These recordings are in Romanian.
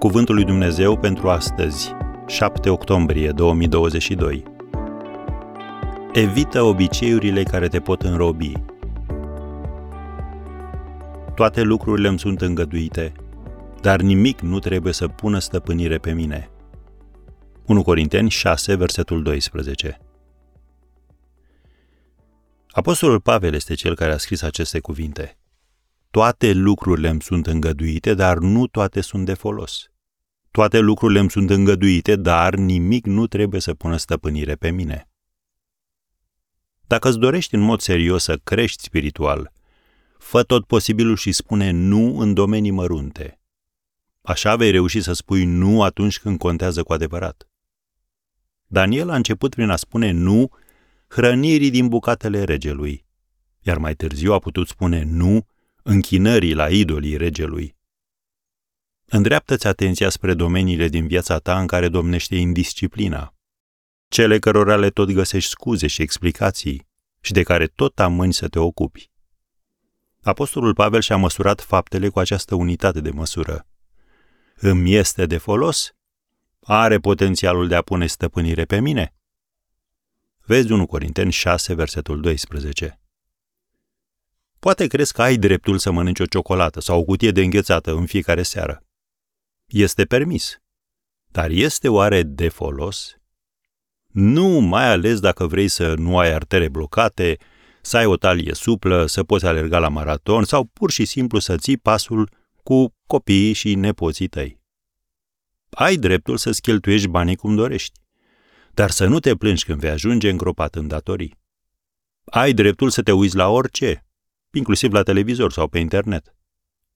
Cuvântul lui Dumnezeu pentru astăzi, 7 octombrie 2022. Evită obiceiurile care te pot înrobi. Toate lucrurile îmi sunt îngăduite, dar nimic nu trebuie să pună stăpânire pe mine. 1 Corinteni 6, versetul 12. Apostolul Pavel este cel care a scris aceste cuvinte. Toate lucrurile îmi sunt îngăduite, dar nu toate sunt de folos. Toate lucrurile îmi sunt îngăduite, dar nimic nu trebuie să pună stăpânire pe mine. Dacă îți dorești în mod serios să crești spiritual, fă tot posibilul și spune nu în domenii mărunte. Așa vei reuși să spui nu atunci când contează cu adevărat. Daniel a început prin a spune nu hrănirii din bucatele regelui, iar mai târziu a putut spune nu închinării la idolii regelui. Îndreaptă-ți atenția spre domeniile din viața ta în care domnește indisciplina, cele cărora le tot găsești scuze și explicații și de care tot amâni să te ocupi. Apostolul Pavel și-a măsurat faptele cu această unitate de măsură. Îmi este de folos? Are potențialul de a pune stăpânire pe mine? Vezi 1 Corinteni 6, versetul 12. Poate crezi că ai dreptul să mănânci o ciocolată sau o cutie de înghețată în fiecare seară. Este permis. Dar este oare de folos? Nu, mai ales dacă vrei să nu ai artere blocate, să ai o talie suplă, să poți alerga la maraton sau pur și simplu să ții pasul cu copiii și nepoții tăi. Ai dreptul să-ți cheltuiești banii cum dorești, dar să nu te plângi când vei ajunge îngropat în datorii. Ai dreptul să te uiți la orice, inclusiv la televizor sau pe internet.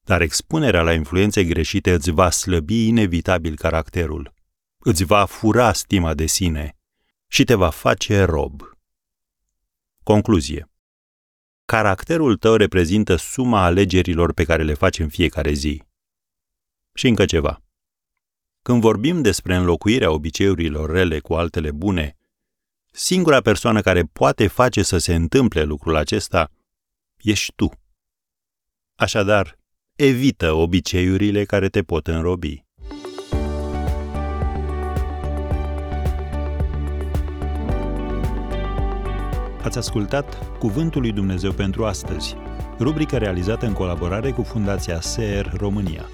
Dar expunerea la influențe greșite îți va slăbi inevitabil caracterul, îți va fura stima de sine și te va face rob. Concluzie. Caracterul tău reprezintă suma alegerilor pe care le faci în fiecare zi. Și încă ceva. Când vorbim despre înlocuirea obiceiurilor rele cu altele bune, singura persoană care poate face să se întâmple lucrul acesta ești tu. Așadar, evită obiceiurile care te pot înrobi. Ați ascultat Cuvântul lui Dumnezeu pentru astăzi, rubrica realizată în colaborare cu Fundația SER România.